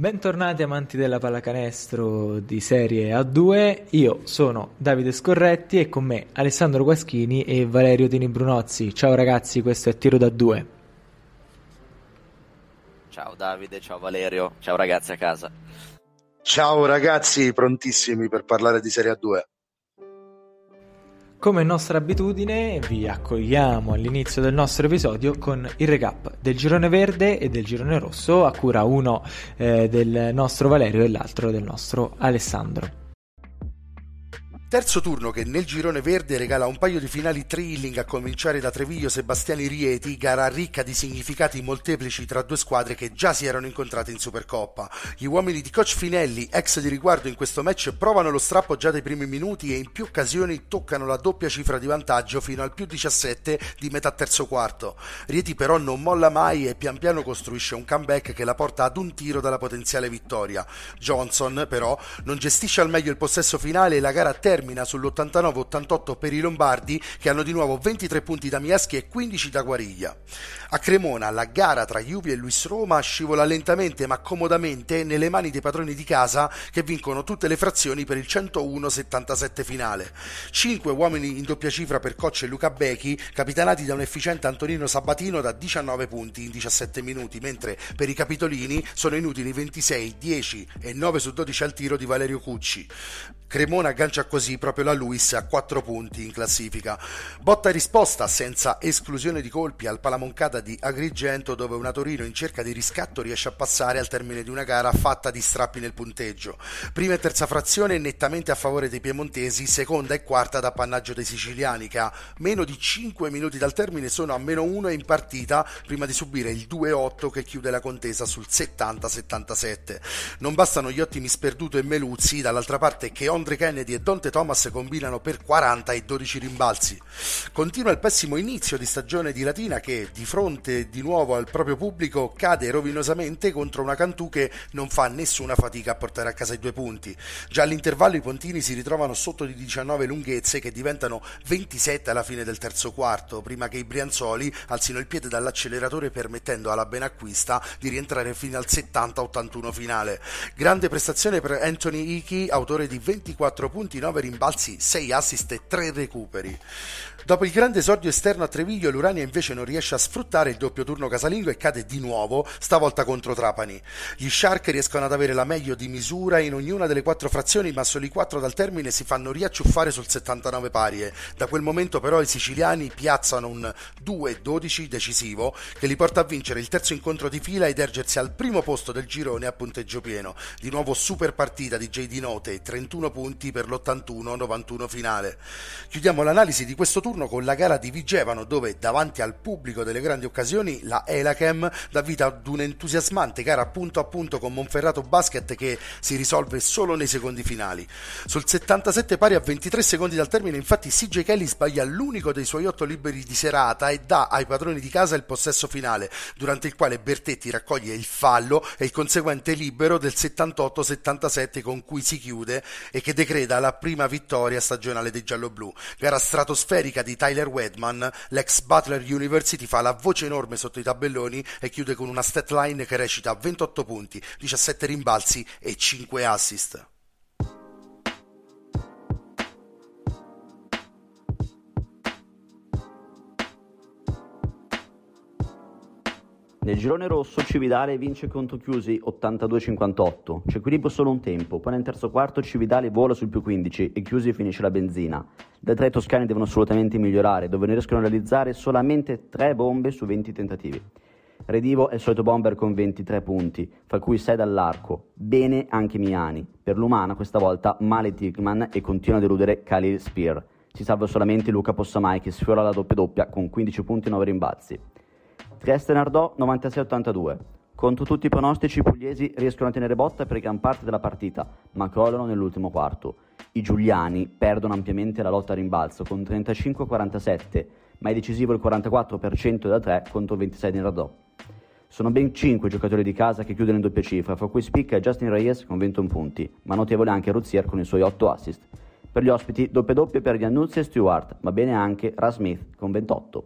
Bentornati amanti della pallacanestro di serie A2, io sono Davide Scorretti e con me Alessandro Guaschini e Valerio Tini Brunozzi. Ciao ragazzi, questo è Tiro da 2. Ciao Davide, ciao Valerio, ciao ragazzi a casa. Ciao ragazzi, prontissimi per parlare di Serie A2. Come nostra abitudine vi accogliamo all'inizio del nostro episodio con il recap del girone verde e del girone rosso a cura uno eh, del nostro Valerio e l'altro del nostro Alessandro. Terzo turno che nel girone verde regala un paio di finali thrilling a cominciare da Treviglio Sebastiani Rieti, gara ricca di significati molteplici tra due squadre che già si erano incontrate in Supercoppa. Gli uomini di coach Finelli, ex di riguardo in questo match, provano lo strappo già dai primi minuti e in più occasioni toccano la doppia cifra di vantaggio fino al più 17 di metà terzo quarto. Rieti però non molla mai e pian piano costruisce un comeback che la porta ad un tiro dalla potenziale vittoria. Johnson però non gestisce al meglio il possesso finale e la gara termina termina sull'89-88 per i Lombardi che hanno di nuovo 23 punti da Mieschi e 15 da Guariglia. A Cremona la gara tra Juve e Luis Roma scivola lentamente ma comodamente nelle mani dei padroni di casa che vincono tutte le frazioni per il 101-77 finale. 5 uomini in doppia cifra per Cocce e Luca Becchi, capitanati da un efficiente Antonino Sabatino da 19 punti in 17 minuti, mentre per i capitolini sono inutili 26, 10 e 9 su 12 al tiro di Valerio Cucci. Cremona aggancia così proprio la Luis a 4 punti in classifica. Botta e risposta senza esclusione di colpi al Palamoncada di Agrigento dove una Torino in cerca di riscatto riesce a passare al termine di una gara fatta di strappi nel punteggio. Prima e terza frazione nettamente a favore dei piemontesi, seconda e quarta da appannaggio dei siciliani che a meno di 5 minuti dal termine sono a meno 1 in partita prima di subire il 2-8 che chiude la contesa sul 70-77. Non bastano gli ottimi Sperduto e Meluzzi, dall'altra parte che Andre Kennedy e Dante Thomas combinano per 40 e 12 rimbalzi. Continua il pessimo inizio di stagione di Latina che, di fronte di nuovo al proprio pubblico, cade rovinosamente contro una Cantù che non fa nessuna fatica a portare a casa i due punti. Già all'intervallo i Pontini si ritrovano sotto di 19 lunghezze che diventano 27 alla fine del terzo quarto, prima che i Brianzoli alzino il piede dall'acceleratore permettendo alla Benacquista di rientrare fino al 70-81 finale. Grande prestazione per Anthony Icky, autore di 20 24 punti, 9 rimbalzi, 6 assist e 3 recuperi. Dopo il grande esordio esterno a Treviglio, l'Urania invece non riesce a sfruttare il doppio turno casalingo e cade di nuovo, stavolta contro Trapani. Gli Shark riescono ad avere la meglio di misura in ognuna delle quattro frazioni, ma soli quattro dal termine si fanno riacciuffare sul 79 pari. E da quel momento però i siciliani piazzano un 2-12 decisivo che li porta a vincere il terzo incontro di fila ed ergersi al primo posto del girone a punteggio pieno. Di nuovo super partita di JD Note, 31 punti per l'81-91 finale. Chiudiamo l'analisi di questo turno con la gara di Vigevano dove davanti al pubblico delle grandi occasioni la Elachem dà vita ad un'entusiasmante gara punto a punto con Monferrato Basket che si risolve solo nei secondi finali. Sul 77 pari a 23 secondi dal termine infatti CJ Kelly sbaglia l'unico dei suoi otto liberi di serata e dà ai padroni di casa il possesso finale durante il quale Bertetti raccoglie il fallo e il conseguente libero del 78-77 con cui si chiude e che decreta la prima vittoria stagionale dei gialloblu. Gara stratosferica di Tyler Wedman, l'ex Butler University fa la voce enorme sotto i tabelloni e chiude con una stat line che recita 28 punti, 17 rimbalzi e 5 assist. Nel girone rosso Cividale vince contro Chiusi 82-58, c'è equilibrio solo un tempo, poi nel terzo quarto Cividale vola sul più 15 e Chiusi finisce la benzina. Da tre toscani devono assolutamente migliorare, dove ne riescono a realizzare solamente 3 bombe su 20 tentativi. Redivo è il solito bomber con 23 punti, fra cui 6 dall'arco. Bene anche Miani. Per l'umana questa volta male Tickman e continua a deludere Khalil Spear. Si salva solamente Luca Possamai che sfiora la doppia doppia con 15 punti e 9 rimbalzi. Trieste Nardò 96-82. Contro tutti i pronostici i pugliesi riescono a tenere botta per gran parte della partita, ma crollano nell'ultimo quarto. I giuliani perdono ampiamente la lotta a rimbalzo con 35-47, ma è decisivo il 44% da 3 contro 26 di Nardò. Sono ben 5 giocatori di casa che chiudono in doppia cifra, fra cui spicca Justin Reyes con 21 punti, ma notevole anche Ruzier con i suoi 8 assist. Per gli ospiti doppia doppia per Giannuzzi e Stewart, ma bene anche Ra Smith con 28.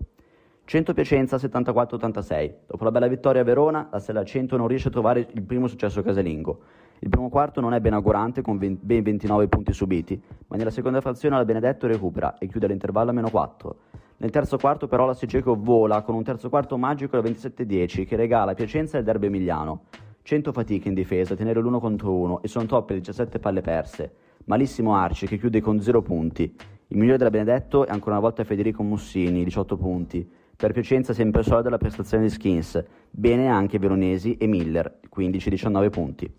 100 Piacenza 74-86. Dopo la bella vittoria a Verona, la Stella 100 non riesce a trovare il primo successo casalingo. Il primo quarto non è ben augurante con ben 29 punti subiti, ma nella seconda frazione la Benedetto recupera e chiude l'intervallo a meno 4. Nel terzo quarto però la Sigeco vola con un terzo quarto magico da 27-10 che regala Piacenza il derby emiliano. 100 fatiche in difesa, tenere l'uno contro uno e sono top le 17 palle perse. Malissimo Arci che chiude con 0 punti. Il migliore della Benedetto è ancora una volta Federico Mussini, 18 punti. Per Piacenza sempre solida la prestazione di Skins, bene anche Veronesi e Miller, 15-19 punti.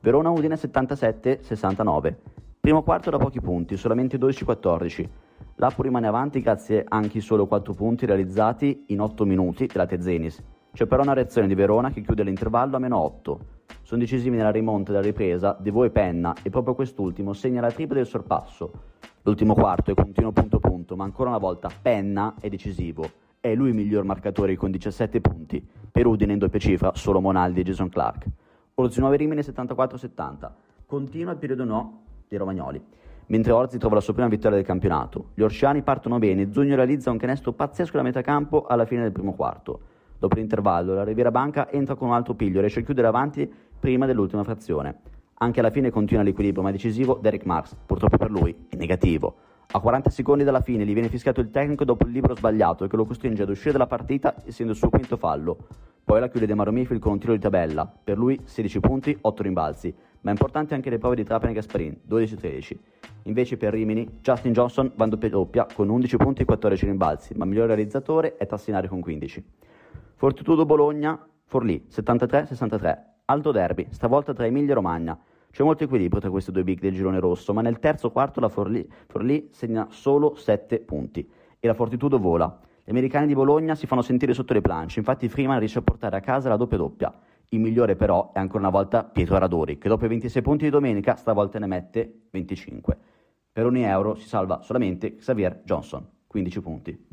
Verona Udine 77-69. Primo quarto da pochi punti, solamente 12-14. Lapo rimane avanti grazie anche ai solo 4 punti realizzati in 8 minuti della Tezenis. C'è però una reazione di Verona che chiude l'intervallo a meno 8. Sono decisivi nella rimonta della ripresa Devo e Penna e proprio quest'ultimo segna la tripla del sorpasso. L'ultimo quarto è continuo punto punto, ma ancora una volta Penna è decisivo è lui il miglior marcatore con 17 punti. Per Udine in doppia cifra solo Monaldi e Jason Clark. Orzi 9 Rimini 74-70. Continua il periodo no dei Romagnoli. Mentre Orzi trova la sua prima vittoria del campionato. Gli Orciani partono bene, Zugno realizza un canestro pazzesco da metà campo alla fine del primo quarto. Dopo l'intervallo, la Riviera Banca entra con un altro piglio e riesce a chiudere avanti prima dell'ultima frazione. Anche alla fine continua l'equilibrio, ma decisivo Derek Marks, purtroppo per lui, è negativo. A 40 secondi dalla fine gli viene fischiato il tecnico dopo il libro sbagliato che lo costringe ad uscire dalla partita essendo il suo quinto fallo. Poi la chiude De Maromifil con un tiro di tabella. Per lui 16 punti, 8 rimbalzi. Ma è importante anche le prove di Trapani e Gasparin, 12-13. Invece per Rimini, Justin Johnson va in doppia doppia con 11 punti e 14 rimbalzi, ma miglior realizzatore è Tassinari con 15. Fortitudo Bologna, Forlì, 73-63. Alto derby, stavolta tra Emilia e Romagna. C'è molto equilibrio tra questi due big del girone rosso, ma nel terzo quarto la Forlì, Forlì segna solo 7 punti e la Fortitudo vola. Gli americani di Bologna si fanno sentire sotto le planche, infatti Freeman riesce a portare a casa la doppia doppia. Il migliore però è ancora una volta Pietro Aradori, che dopo i 26 punti di domenica stavolta ne mette 25. Per ogni euro si salva solamente Xavier Johnson, 15 punti.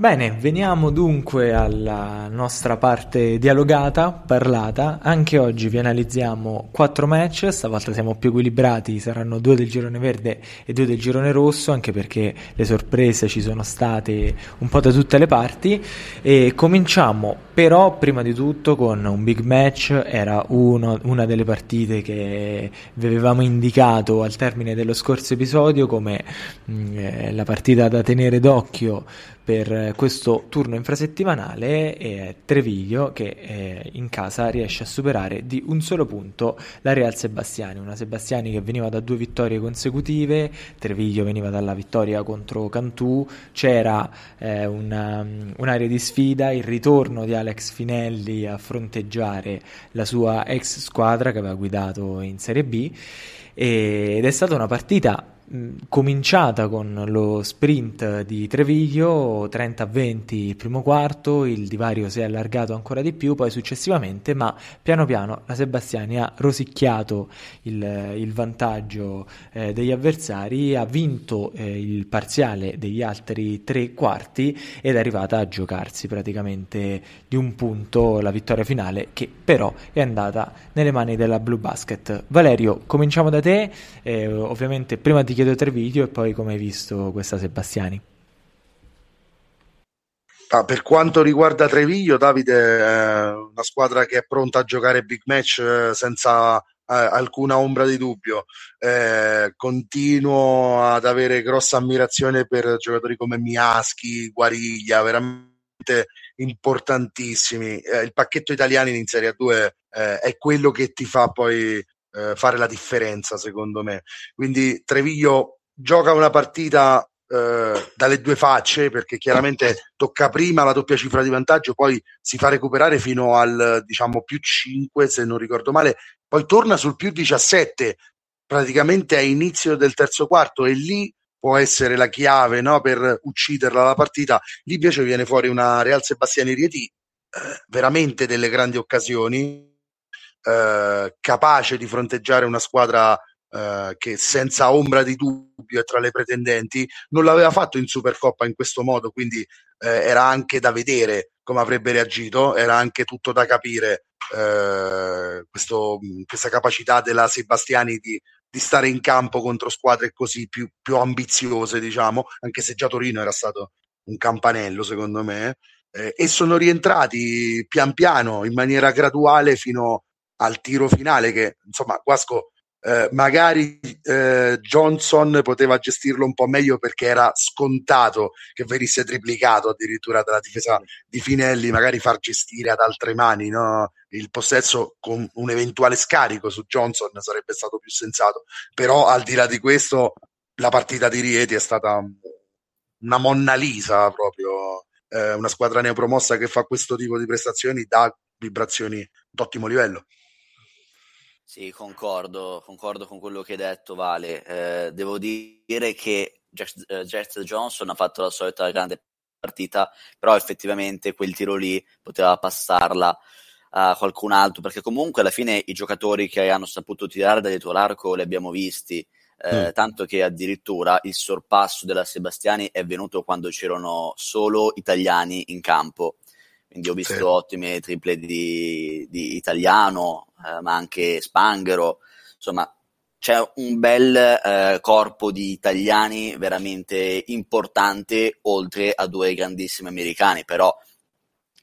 Bene, veniamo dunque alla nostra parte dialogata, parlata. Anche oggi vi analizziamo quattro match, stavolta siamo più equilibrati, saranno due del girone verde e due del girone rosso, anche perché le sorprese ci sono state un po' da tutte le parti. E cominciamo però prima di tutto con un big match, era uno, una delle partite che vi avevamo indicato al termine dello scorso episodio come mh, mm, eh, la partita da tenere d'occhio per questo turno infrasettimanale è Treviglio che eh, in casa riesce a superare di un solo punto la Real Sebastiani, una Sebastiani che veniva da due vittorie consecutive, Treviglio veniva dalla vittoria contro Cantù, c'era eh, una, un'area di sfida, il ritorno di Alex Finelli a fronteggiare la sua ex squadra che aveva guidato in Serie B ed è stata una partita cominciata con lo sprint di Treviglio 30-20 il primo quarto, il divario si è allargato ancora di più, poi successivamente, ma piano piano la Sebastiani ha rosicchiato il, il vantaggio eh, degli avversari, ha vinto eh, il parziale degli altri tre quarti ed è arrivata a giocarsi praticamente di un punto la vittoria finale che però è andata nelle mani della Blue Basket. Valerio, cominciamo da te, eh, ovviamente prima di chiedo tre video e poi come hai visto questa Sebastiani. Ah, per quanto riguarda Treviglio, Davide è una squadra che è pronta a giocare big match eh, senza eh, alcuna ombra di dubbio. Eh, continuo ad avere grossa ammirazione per giocatori come Miaschi, Guariglia, veramente importantissimi. Eh, il pacchetto italiani in Serie A2 eh, è quello che ti fa poi eh, fare la differenza, secondo me. Quindi Treviglio gioca una partita eh, dalle due facce perché chiaramente tocca prima la doppia cifra di vantaggio, poi si fa recuperare fino al diciamo più 5 se non ricordo male, poi torna sul più 17 praticamente a inizio del terzo quarto e lì può essere la chiave no, per ucciderla la partita. Lì invece viene fuori una Real Sebastiani Rieti eh, veramente delle grandi occasioni eh, capace di fronteggiare una squadra eh, che senza ombra di dubbio è tra le pretendenti, non l'aveva fatto in Supercoppa in questo modo, quindi eh, era anche da vedere come avrebbe reagito, era anche tutto da capire eh, questo, questa capacità della Sebastiani di, di, stare in campo contro squadre così più, più ambiziose, diciamo, anche se già Torino era stato un campanello secondo me, eh, e sono rientrati pian piano in maniera graduale fino al tiro finale che insomma Guasco eh, magari eh, Johnson poteva gestirlo un po' meglio perché era scontato che venisse triplicato addirittura dalla difesa di Finelli, magari far gestire ad altre mani no? il possesso con un eventuale scarico su Johnson sarebbe stato più sensato. Però al di là di questo, la partita di Rieti è stata una Monna Lisa proprio. Eh, una squadra neopromossa che fa questo tipo di prestazioni dà vibrazioni d'ottimo livello. Sì, concordo, concordo con quello che hai detto, Vale. Eh, devo dire che Jets eh, Johnson ha fatto la solita grande partita, però effettivamente quel tiro lì poteva passarla a qualcun altro, perché comunque alla fine i giocatori che hanno saputo tirare da dietro l'arco li abbiamo visti, eh, mm. tanto che addirittura il sorpasso della Sebastiani è venuto quando c'erano solo italiani in campo quindi ho visto sì. ottime triple di, di Italiano, eh, ma anche Spanghero, insomma c'è un bel eh, corpo di italiani veramente importante, oltre a due grandissimi americani, però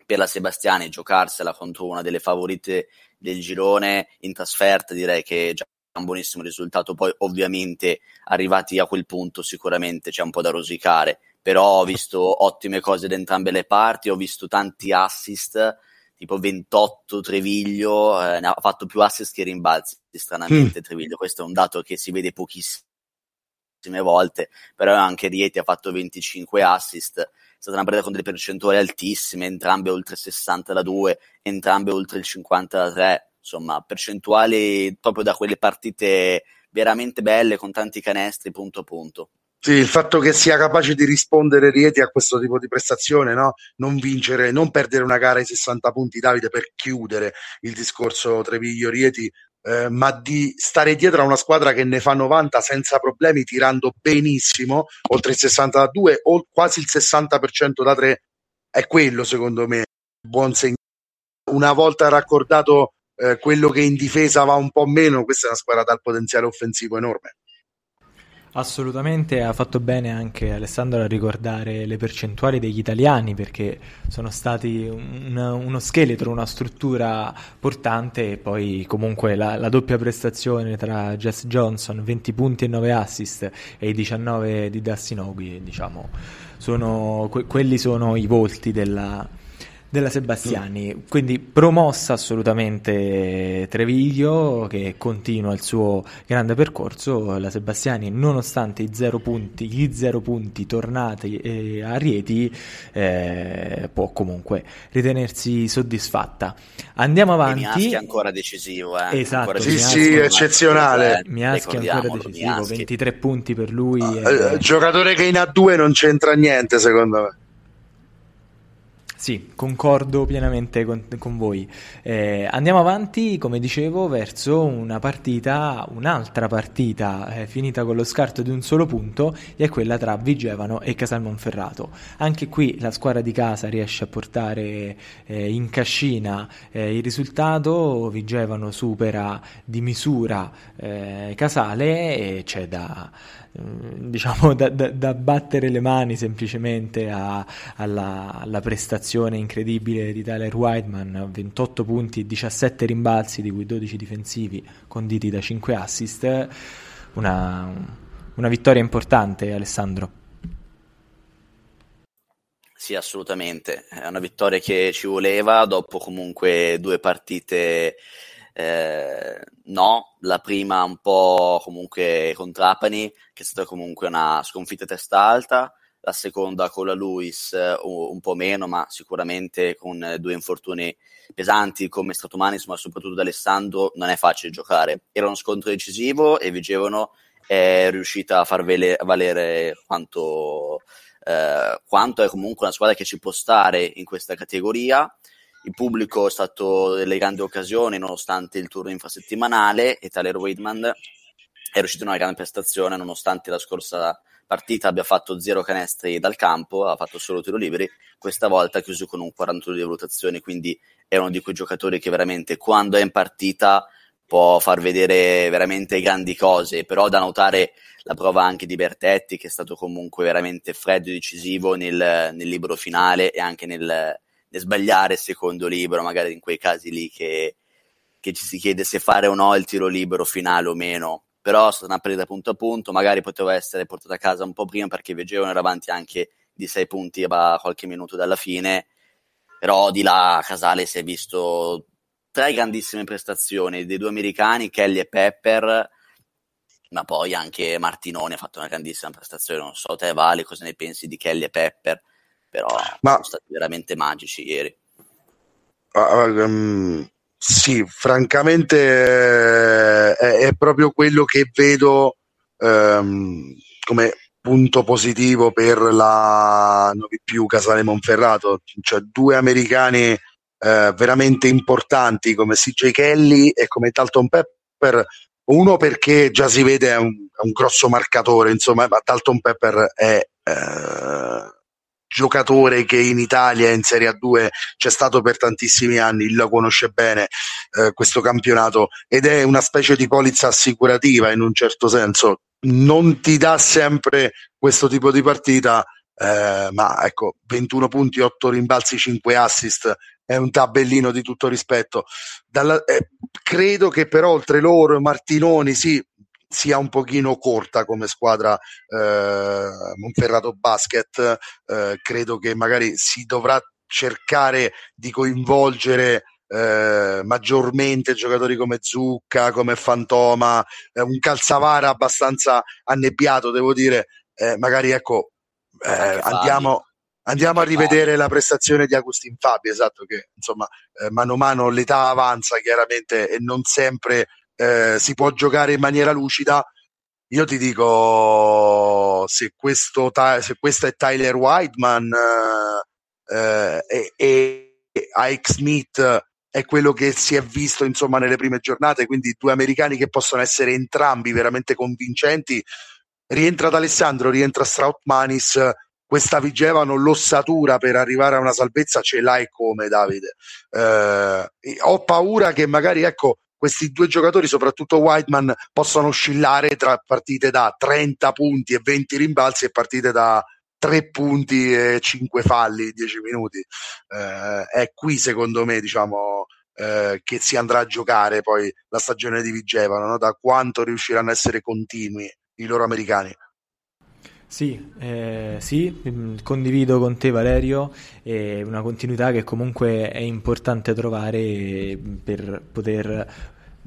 per la Sebastiani giocarsela contro una delle favorite del girone in trasferta direi che è già un buonissimo risultato, poi ovviamente arrivati a quel punto sicuramente c'è un po' da rosicare, però ho visto ottime cose da entrambe le parti, ho visto tanti assist, tipo 28 Treviglio, eh, ne ha fatto più assist che rimbalzi, stranamente mm. Treviglio, questo è un dato che si vede pochissime volte, però anche Rieti ha fatto 25 assist, è stata una partita con delle percentuali altissime, entrambe oltre il 60 da 2, entrambe oltre il 50 da 3, insomma percentuali proprio da quelle partite veramente belle con tanti canestri punto a punto. Sì, il fatto che sia capace di rispondere Rieti a questo tipo di prestazione, no? non vincere, non perdere una gara ai 60 punti, Davide, per chiudere il discorso Treviglio-Rieti, eh, ma di stare dietro a una squadra che ne fa 90 senza problemi, tirando benissimo, oltre il 62 o quasi il 60% da 3, è quello secondo me buon segnale. Una volta raccordato eh, quello che in difesa va un po' meno, questa è una squadra dal potenziale offensivo enorme. Assolutamente, ha fatto bene anche Alessandro a ricordare le percentuali degli italiani perché sono stati un, uno scheletro, una struttura portante e poi comunque la, la, doppia prestazione tra Jess Johnson, 20 punti e 9 assist e i 19 di Dustin Hogue, diciamo, sono, que- quelli sono i volti della, della Sebastiani, quindi promossa assolutamente Treviglio che continua il suo grande percorso, la Sebastiani nonostante i zero punti, gli zero punti tornati eh, a Rieti eh, può comunque ritenersi soddisfatta. Andiamo avanti. È ancora decisivo, eh? Esatto, ancora sì, sì, eccezionale. Miaschi è ancora decisivo, Miaschi. 23 punti per lui. Uh. Giocatore che in A2 non c'entra niente secondo me. Sì, concordo pienamente con, con voi. Eh, andiamo avanti, come dicevo, verso una partita, un'altra partita eh, finita con lo scarto di un solo punto, e è quella tra Vigevano e Casalmonferrato. Anche qui la squadra di casa riesce a portare eh, in cascina eh, il risultato, Vigevano supera di misura eh, Casale e c'è da diciamo da, da, da, battere le mani semplicemente a, alla, alla, prestazione incredibile di Tyler Whiteman 28 punti, 17 rimbalzi di cui 12 difensivi conditi da 5 assist una, una vittoria importante Alessandro sì, assolutamente. È una vittoria che ci voleva dopo comunque due partite eh, no, la prima un po' comunque con Trapani, che è stata comunque una sconfitta testa alta, la seconda con la Luis uh, un po' meno, ma sicuramente con due infortuni pesanti come Stratomanis, ma soprattutto da Alessandro, non è facile giocare. Era uno scontro decisivo e Vigevano è riuscita a far vele- valere quanto, eh, quanto è comunque una squadra che ci può stare in questa categoria il pubblico è stato delle grandi occasioni nonostante il turno infrasettimanale e Tyler Waitman è riuscito in una grande prestazione nonostante la scorsa partita abbia fatto zero canestri dal campo, ha fatto solo tiro liberi, questa volta ha chiuso con un 41 di valutazione, quindi è uno di quei giocatori che veramente quando è in partita può far vedere veramente grandi cose, però da notare la prova anche di Bertetti che è stato comunque veramente freddo e decisivo nel, nel libro finale e anche nel, sbagliare il secondo libro, magari in quei casi lì che, che ci si chiede se fare o no il tiro libero finale o meno, però è stata una presa punto a punto, magari poteva essere portata a casa un po' prima perché Veggevano era avanti anche di sei punti a qualche minuto dalla fine, però di là Casale si è visto tre grandissime prestazioni dei due americani, Kelly e Pepper, ma poi anche Martinoni ha fatto una grandissima prestazione. Non so te, Vale, cosa ne pensi di Kelly e Pepper, però ma... sono stati veramente magici ieri. Uh, um, sì, francamente eh, è, proprio quello che vedo um, come punto positivo per la non più Casale Monferrato, cioè due americani eh, veramente importanti come CJ Kelly e come Dalton Pepper. Uno perché già si vede è un, è un grosso marcatore, insomma, ma Dalton Pepper è eh, giocatore che in Italia in Serie A2 c'è stato per tantissimi anni, lo conosce bene eh, questo campionato ed è una specie di polizza assicurativa in un certo senso. Non ti dà sempre questo tipo di partita, eh, ma ecco, 21 punti, 8 rimbalzi, 5 assist è un tabellino di tutto rispetto. Dalla, eh, credo che però oltre loro Martinoni sì, sia un pochino corta come squadra eh, Monferrato Basket. Eh, credo che magari si dovrà cercare di coinvolgere eh, maggiormente giocatori come Zucca, come Fantoma, eh, un calzavara abbastanza annebbiato, devo dire. Eh, magari ecco, eh, andiamo, Andiamo a rivedere la prestazione di Agustin Fabi, esatto, che insomma eh, mano a mano l'età avanza chiaramente e non sempre eh, si può giocare in maniera lucida. Io ti dico, se questo, se questo è Tyler Whiteman eh, e, e Ike Smith è quello che si è visto insomma nelle prime giornate, quindi due americani che possono essere entrambi veramente convincenti. Rientra ad Alessandro, rientra Strautmanis questa Vigevano l'ossatura per arrivare a una salvezza ce l'hai come Davide. Eh, ho paura che magari ecco questi due giocatori, soprattutto Whiteman, possano oscillare tra partite da 30 punti e 20 rimbalzi e partite da 3 punti e 5 falli, 10 minuti. Eh, è qui secondo me, diciamo, eh, che si andrà a giocare poi la stagione di Vigevano, no? da quanto riusciranno a essere continui i loro americani. Sì, eh, sì, mm, condivido con te Valerio, è una continuità che comunque è importante trovare per poter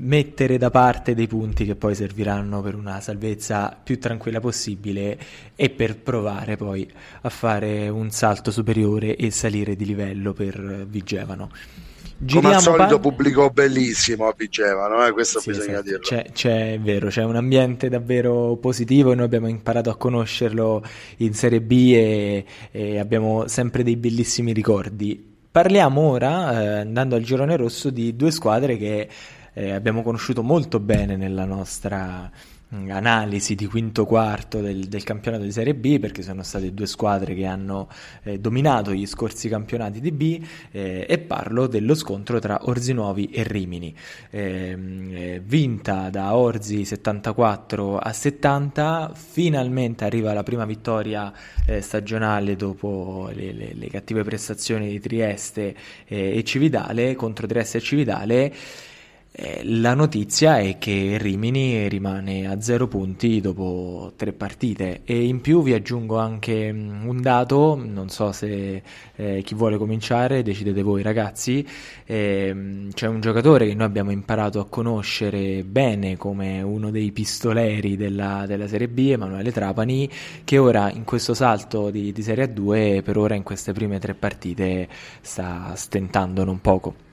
mettere da parte dei punti che poi serviranno per una salvezza più tranquilla possibile e per provare poi a fare un salto superiore e salire di livello per Vigevano. Giriamo Come al solito pa- pubblico bellissimo a Vigevano, eh? questo sì, bisogna esatto. dirlo. C'è, c'è, vero, c'è un ambiente davvero positivo e noi abbiamo imparato a conoscerlo in Serie B e, e abbiamo sempre dei bellissimi ricordi. Parliamo ora, eh, andando al girone rosso, di due squadre che eh, abbiamo conosciuto molto bene nella nostra analisi di quinto quarto del, del, campionato di Serie B perché sono state due squadre che hanno eh, dominato gli scorsi campionati di B eh, e parlo dello scontro tra Orzi Nuovi e Rimini. Ehm, eh, vinta da Orzi 74 a 70 finalmente arriva la prima vittoria eh, stagionale dopo le, le, le, cattive prestazioni di Trieste eh, e Cividale contro Trieste e Cividale eh, la notizia è che Rimini rimane a zero punti dopo tre partite e in più vi aggiungo anche mm, un dato, non so se eh, chi vuole cominciare, decidete voi ragazzi, eh, c'è un giocatore che noi abbiamo imparato a conoscere bene come uno dei pistoleri della, della Serie B, Emanuele Trapani, che ora in questo salto di, di Serie A2 per ora in queste prime tre partite sta stentando non poco.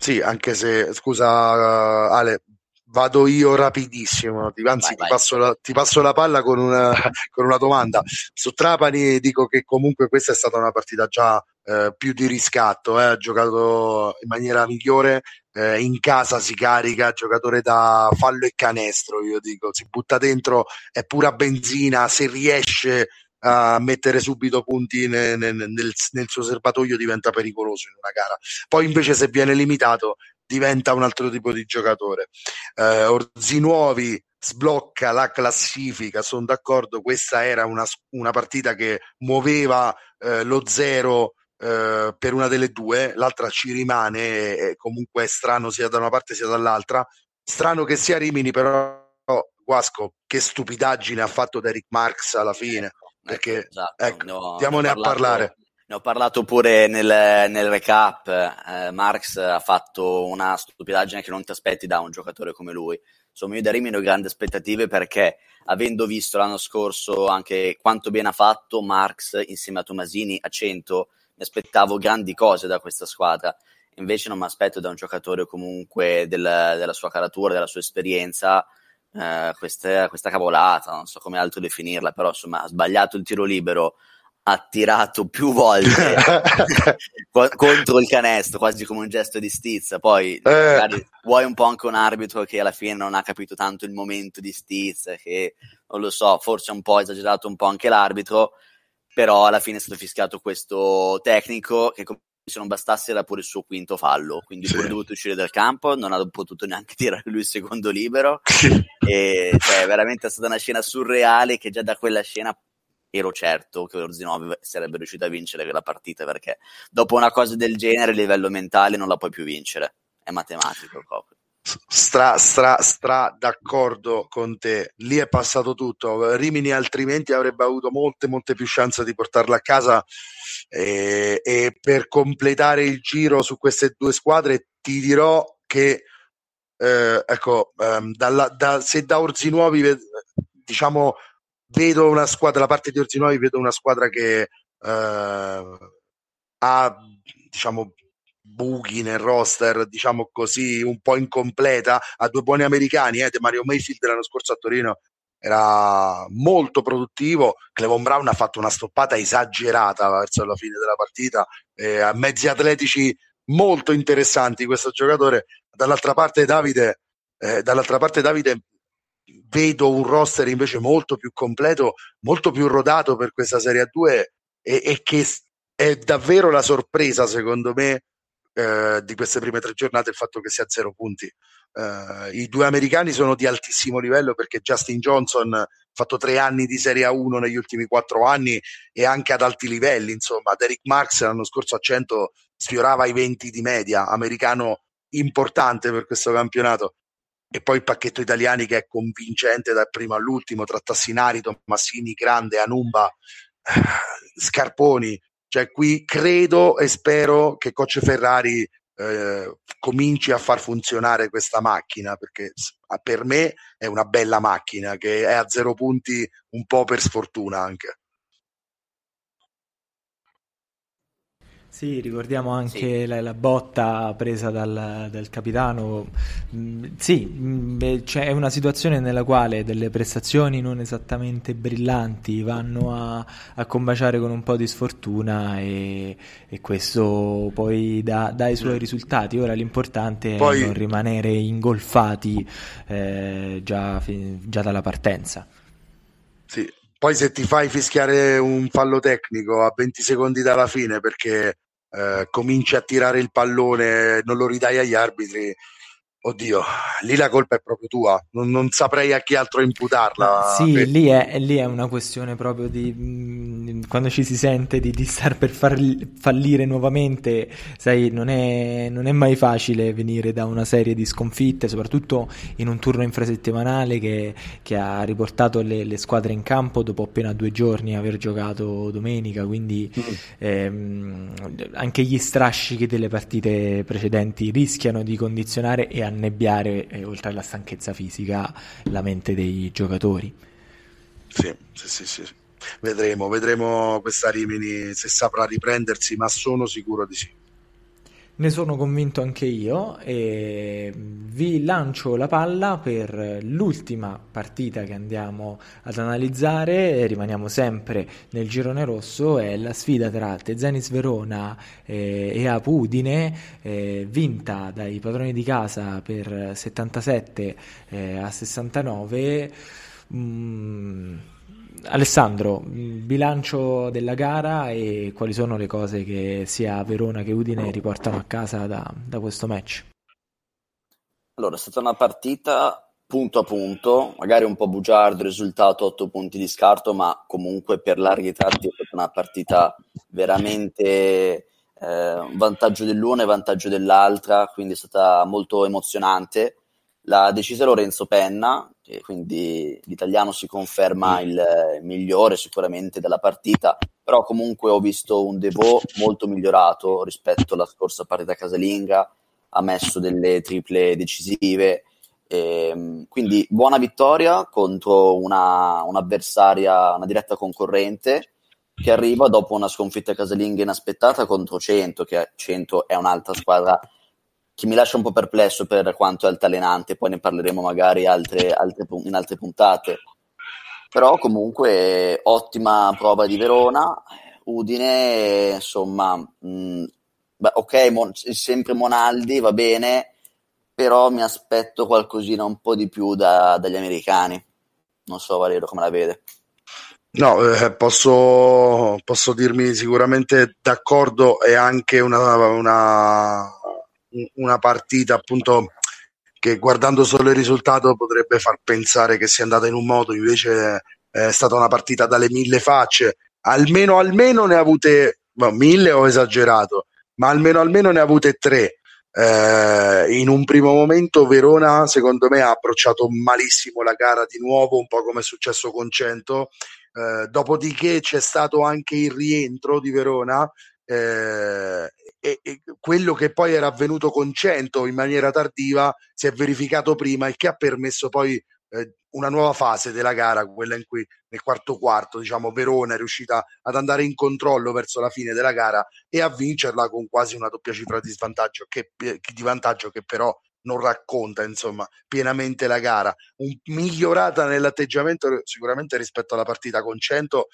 Sì, anche se, scusa uh, Ale, vado io rapidissimo, anzi vai, ti, vai. Passo la, ti, Passo la, palla con una, con una, domanda. Su Trapani dico che comunque questa è stata una partita già eh, più di riscatto, eh, ha giocato in maniera migliore, eh, in casa si carica, giocatore da fallo e canestro, io dico, si butta dentro, è pura benzina, se riesce a mettere subito punti nel, nel, nel, suo serbatoio diventa pericoloso in una gara. Poi invece se viene limitato diventa un altro tipo di giocatore. Eh, Orzinuovi sblocca la classifica, sono d'accordo, questa era una, una partita che muoveva eh, lo zero eh, per una delle due, l'altra ci rimane e comunque è strano sia da una parte sia dall'altra. Strano che sia Rimini, però Guasco, che stupidaggine ha fatto Derek Marx alla fine. Ecco, perché esatto, ecco, no, diamone a parlare. Ne ho parlato pure nel, nel recap. Eh, Marx ha fatto una stupidaggine che non ti aspetti da un giocatore come lui. Insomma, io da Rimini ho grandi aspettative perché, avendo visto l'anno scorso anche quanto bene ha fatto Marx insieme a Tomasini a 100, mi aspettavo grandi cose da questa squadra. Invece non mi aspetto da un giocatore comunque del, della sua caratura, della sua esperienza, eh, questa, questa cavolata, non so come altro definirla, però insomma ha sbagliato il tiro libero, ha tirato più volte contro il canestro, quasi come un gesto di stizza. Poi eh. vuoi un po' anche un arbitro che alla fine non ha capito tanto il momento di stizza, che non lo so, forse un po' esagerato un po' anche l'arbitro, però alla fine è stato fischiato questo tecnico che se non bastasse era pure il suo quinto fallo, quindi sì. pure dovuto uscire dal campo, non ha potuto neanche tirare lui il secondo libero. E cioè, veramente è stata una scena surreale che già da quella scena ero certo che Orzinov sarebbe riuscito a vincere la partita perché dopo una cosa del genere a livello mentale non la puoi più vincere, è matematico proprio stra, stra, stra d'accordo con te. Lì è passato tutto. Rimini altrimenti avrebbe avuto molte, molte più chance di portarla a casa. E, e per completare il giro su queste due squadre, ti dirò che eh, ecco, ehm, dalla, da, se da Orzinuovi diciamo vedo una squadra, la parte di Orzinuovi vedo una squadra che eh, ha diciamo buchi nel roster, diciamo così, un po' incompleta, ha due buoni americani, eh, Mario Mayfield l'anno scorso a Torino era molto produttivo, Clevon Brown ha fatto una stoppata esagerata verso la fine della partita, eh, a mezzi atletici molto interessanti questo giocatore, dall'altra parte Davide, eh, dall'altra parte Davide vedo un roster invece molto più completo, molto più rodato per questa Serie A2 e, e che è davvero la sorpresa secondo me eh, di queste prime tre giornate il fatto che sia a zero punti. Eh, I due americani sono di altissimo livello perché Justin Johnson ha fatto tre anni di Serie A1 negli ultimi quattro anni e anche ad alti livelli. Insomma, Derek Marx l'anno scorso a 100 sfiorava i 20 di media, americano importante per questo campionato. E poi il pacchetto italiani che è convincente dal primo all'ultimo tra Tassinari, Tommassini, Grande, Anumba, eh, Scarponi, cioè, qui credo e spero che Coach Ferrari eh, cominci a far funzionare questa macchina perché per me è una bella macchina che è a zero punti un po' per sfortuna anche. Sì, ricordiamo anche sì. La, la, botta presa dal, dal capitano. Mm, sì, mm, cioè è una situazione nella quale delle prestazioni non esattamente brillanti vanno a, a combaciare con un po' di sfortuna e, e questo poi dà, dà, i suoi risultati. Ora l'importante poi... è non rimanere ingolfati eh, già, già dalla partenza. Sì, poi se ti fai fischiare un fallo tecnico a 20 secondi dalla fine perché eh, cominci a tirare il pallone, non lo ridai agli arbitri, Oddio, lì la colpa è proprio tua, non, non saprei a chi altro imputarla. Sì, lì è, lì è, una questione proprio di mh, mm, quando ci si sente di, di star per far, fallire nuovamente, sai, non è, non è, mai facile venire da una serie di sconfitte, soprattutto in un turno infrasettimanale che, che ha riportato le, le, squadre in campo dopo appena due giorni aver giocato domenica, quindi mm. ehm, anche gli strascichi delle partite precedenti rischiano di condizionare e annebbiare, eh, oltre alla stanchezza fisica, la mente dei giocatori. Sì, sì, sì, sì. Vedremo, vedremo questa Rimini se saprà riprendersi, ma sono sicuro di sì. Ne sono convinto anche io e vi lancio la palla per l'ultima partita che andiamo ad analizzare, rimaniamo sempre nel girone rosso, è la sfida tra Tezanis Verona eh, e Apu Udine, eh, vinta dai padroni di casa per 77 eh, a 69. Mm, Alessandro, bilancio della gara e quali sono le cose che sia Verona che Udine riportano a casa da, da questo match? Allora, è stata una partita punto a punto, magari un po' bugiardo risultato, 8 punti di scarto, ma comunque per larghi tratti è stata una partita veramente eh, vantaggio dell'una e vantaggio dell'altra, quindi è stata molto emozionante. L'ha decisa Lorenzo Penna, e quindi l'italiano si conferma il migliore sicuramente della partita, però comunque ho visto un Devo molto migliorato rispetto alla scorsa partita casalinga, ha messo delle triple decisive, e, ehm, quindi buona vittoria contro una, un'avversaria, una diretta concorrente che arriva dopo una sconfitta casalinga inaspettata contro 100, che 100 è un'altra squadra che mi lascia un po' perplesso per quanto è altalenante, poi ne parleremo magari altre, altre, in altre puntate. Però comunque ottima prova di Verona, Udine, insomma, mh, beh, ok, mon- sempre Monaldi, va bene, però mi aspetto qualcosina un po' di più da, dagli americani. Non so Valerio come la vede. No, eh, posso, posso, dirmi sicuramente d'accordo e anche una, una, una, partita appunto che guardando solo il risultato potrebbe far pensare che sia andata in un modo, invece è stata una partita dalle mille facce, almeno almeno ne ha avute, no, mille ho esagerato, ma almeno almeno ne ha avute tre. Eh, in un primo momento Verona secondo me ha approcciato malissimo la gara di nuovo, un po' come è successo con Cento, eh, dopodiché c'è stato anche il rientro di Verona eh, e, quello che poi era avvenuto con Cento in maniera tardiva si è verificato prima e che ha permesso poi eh, una nuova fase della gara, quella in cui nel quarto quarto, diciamo, Verona è riuscita ad andare in controllo verso la fine della gara e a vincerla con quasi una doppia cifra di svantaggio che, di vantaggio che però non racconta insomma pienamente la gara. Un, migliorata nell'atteggiamento sicuramente rispetto alla partita con 100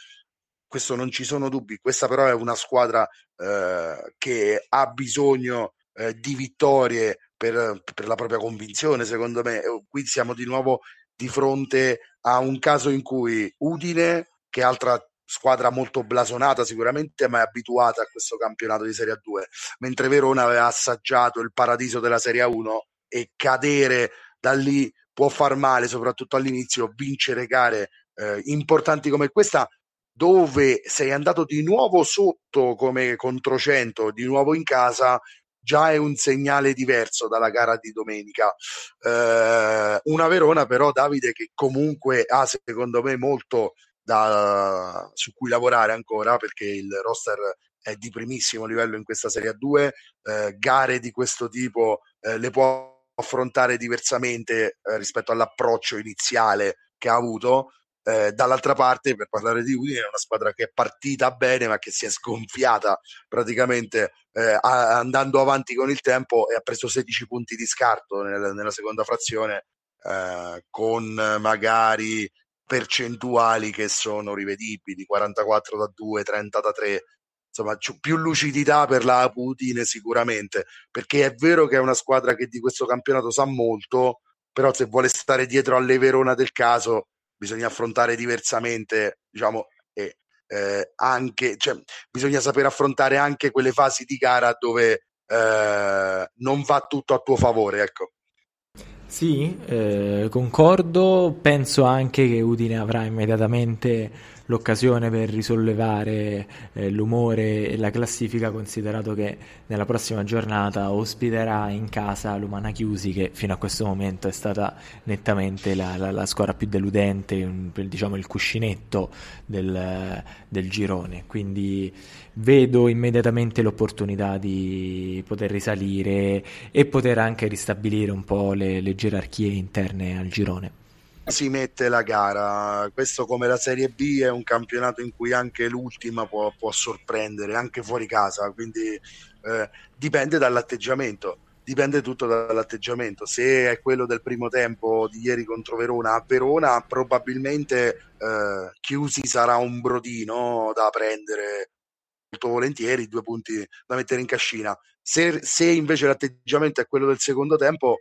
questo non ci sono dubbi questa però è una squadra eh, che ha bisogno eh, di vittorie per, per, la propria convinzione secondo me. Qui siamo di nuovo di fronte a un caso in cui Udine, che è altra squadra molto blasonata sicuramente, ma è abituata a questo campionato di Serie A2, mentre Verona aveva assaggiato il paradiso della Serie A1 e cadere da lì può far male, soprattutto all'inizio, vincere gare eh, importanti come questa dove sei andato di nuovo sotto come controcento, di nuovo in casa, già è un segnale diverso dalla gara di domenica. Eh, una Verona però, Davide, che comunque ha secondo me molto da, su cui lavorare ancora perché il roster è di primissimo livello in questa Serie A2, eh, gare di questo tipo eh, le può affrontare diversamente eh, rispetto all'approccio iniziale che ha avuto eh, dall'altra parte, per parlare di Udine, è una squadra che è partita bene, ma che si è sgonfiata praticamente eh, a, andando avanti con il tempo e ha preso 16 punti di scarto nel, nella seconda frazione, eh, con magari percentuali che sono rivedibili, 44 da 2, 30 da 3, insomma più lucidità per la Putin sicuramente, perché è vero che è una squadra che di questo campionato sa molto, però se vuole stare dietro alle Verona del caso bisogna affrontare diversamente, diciamo, e eh, anche, cioè, bisogna saper affrontare anche quelle fasi di gara dove eh, non va tutto a tuo favore, ecco. Sì, eh, concordo, penso anche che Udine avrà immediatamente l'occasione per risollevare eh, l'umore e la classifica, considerato che nella prossima giornata ospiterà in casa l'Umana Chiusi, che fino a questo momento è stata nettamente la, la, la squadra più deludente, un, diciamo il cuscinetto del, del girone. Quindi vedo immediatamente l'opportunità di poter risalire e poter anche ristabilire un po' le, le gerarchie interne al girone si mette la gara. Questo come la Serie B è un campionato in cui anche l'ultima può, può sorprendere, anche fuori casa, quindi eh, dipende dall'atteggiamento. Dipende tutto dall'atteggiamento. Se è quello del primo tempo di ieri contro Verona, a Verona probabilmente eh, Chiusi sarà un brodino da prendere molto volentieri, due punti da mettere in cascina. Se, se invece l'atteggiamento è quello del secondo tempo,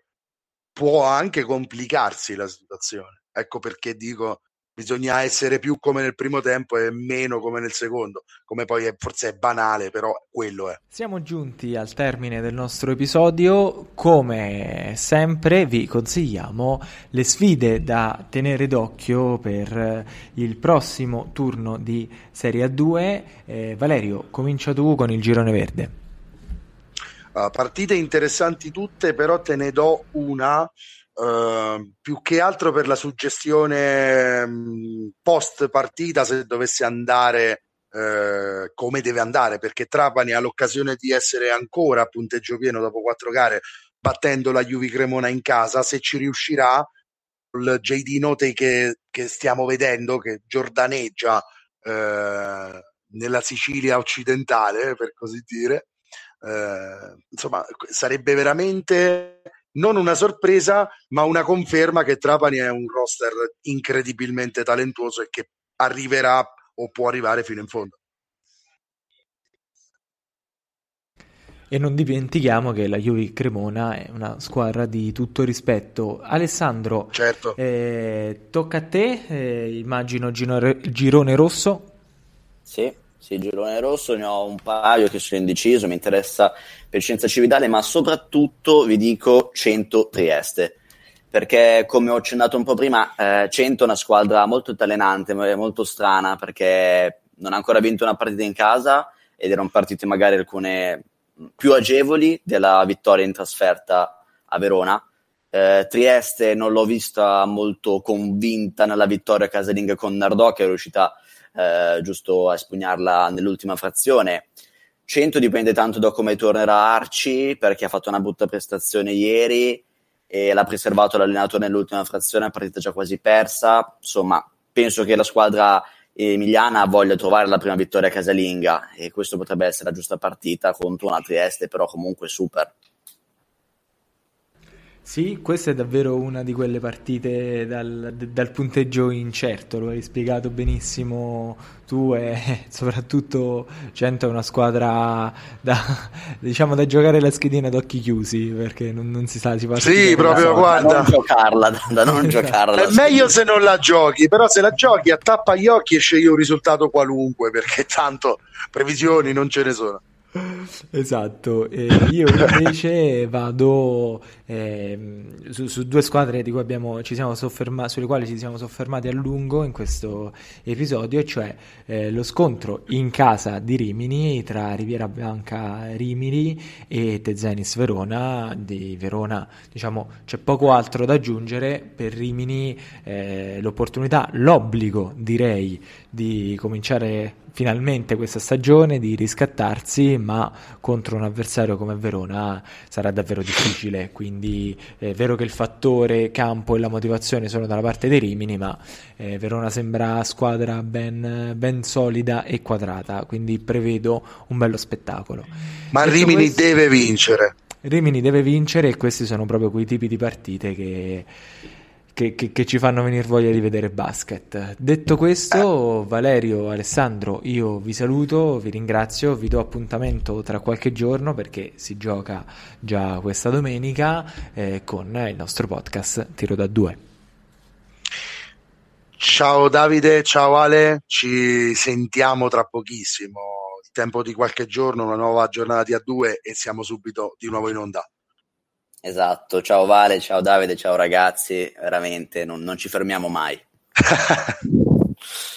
può anche complicarsi la situazione. Ecco perché dico bisogna essere più come nel primo tempo e meno come nel secondo, come poi è, forse è banale, però quello è. Siamo giunti al termine del nostro episodio, come sempre vi consigliamo le sfide da tenere d'occhio per il prossimo turno di Serie A2. Eh, Valerio, comincia tu con il girone verde. Uh, partite interessanti tutte, però te ne do una Uh, più che altro per la suggestione um, post partita se dovesse andare uh, come deve andare perché Trapani ha l'occasione di essere ancora a punteggio pieno dopo quattro gare battendo la Juve Cremona in casa. Se ci riuscirà il JD Note che, che stiamo vedendo che giordaneggia uh, nella Sicilia occidentale per così dire insomma sarebbe veramente non una sorpresa, ma una conferma che Trapani è un roster incredibilmente talentuoso e che arriverà o può arrivare fino in fondo. E non dimentichiamo che la Juve Cremona è una squadra di tutto rispetto. Alessandro, certo. eh, tocca a te, eh, immagino girone, girone rosso. Sì, sì, girone rosso, ne ho un paio che sono indeciso, mi interessa per Scienza Cividale, ma soprattutto vi dico 100 Trieste, perché come ho accennato un po' prima, eh, 100 è una squadra molto altalenante, molto strana, perché non ha ancora vinto una partita in casa ed erano partite magari alcune più agevoli della vittoria in trasferta a Verona. Eh, Trieste non l'ho vista molto convinta nella vittoria casalinga con Nardò, che è riuscita a eh, giusto a espugnarla nell'ultima frazione. 100 dipende tanto da come tornerà Arci, perché ha fatto una brutta prestazione ieri e l'ha preservato l'allenatore nell'ultima frazione, partita già quasi persa. Insomma, penso che la squadra emiliana voglia trovare la prima vittoria casalinga e questo potrebbe essere la giusta partita contro una Trieste, però comunque super. Sì, questa è davvero una di quelle partite dal, dal, punteggio incerto, lo hai spiegato benissimo tu e soprattutto Cento è una squadra da, diciamo, da giocare la schedina ad occhi chiusi perché non, non si sa, si fa Sì, proprio da, guarda. Da non giocarla, da, da non giocarla. È meglio se non la giochi, però se la giochi a tappa gli occhi e scegli un risultato qualunque perché tanto previsioni non ce ne sono. Esatto, eh, io invece vado eh, su, su, due squadre abbiamo, sofferma- sulle quali ci siamo soffermati a lungo in questo episodio, cioè eh, lo scontro in casa di Rimini tra Riviera Bianca Rimini e Tezenis Verona. Di Verona diciamo, c'è poco altro da aggiungere, per Rimini eh, l'opportunità, l'obbligo direi di cominciare finalmente questa stagione di riscattarsi, ma contro un avversario come Verona sarà davvero difficile. Quindi è vero che il fattore campo e la motivazione sono dalla parte dei Rimini, ma eh, Verona sembra squadra ben, ben, solida e quadrata, quindi prevedo un bello spettacolo. Ma Detto Rimini questo, deve vincere. Rimini deve vincere e questi sono proprio quei tipi di partite che che, che, che, ci fanno venire voglia di vedere basket. Detto questo, Valerio, Alessandro, io vi saluto, vi ringrazio, vi do appuntamento tra qualche giorno perché si gioca già questa domenica eh, con il nostro podcast Tiro da due. Ciao Davide, ciao Ale, ci sentiamo tra pochissimo, il tempo di qualche giorno, una nuova giornata di A2 e siamo subito di nuovo in onda. Esatto, ciao Vale, ciao Davide, ciao ragazzi, veramente non, non ci fermiamo mai.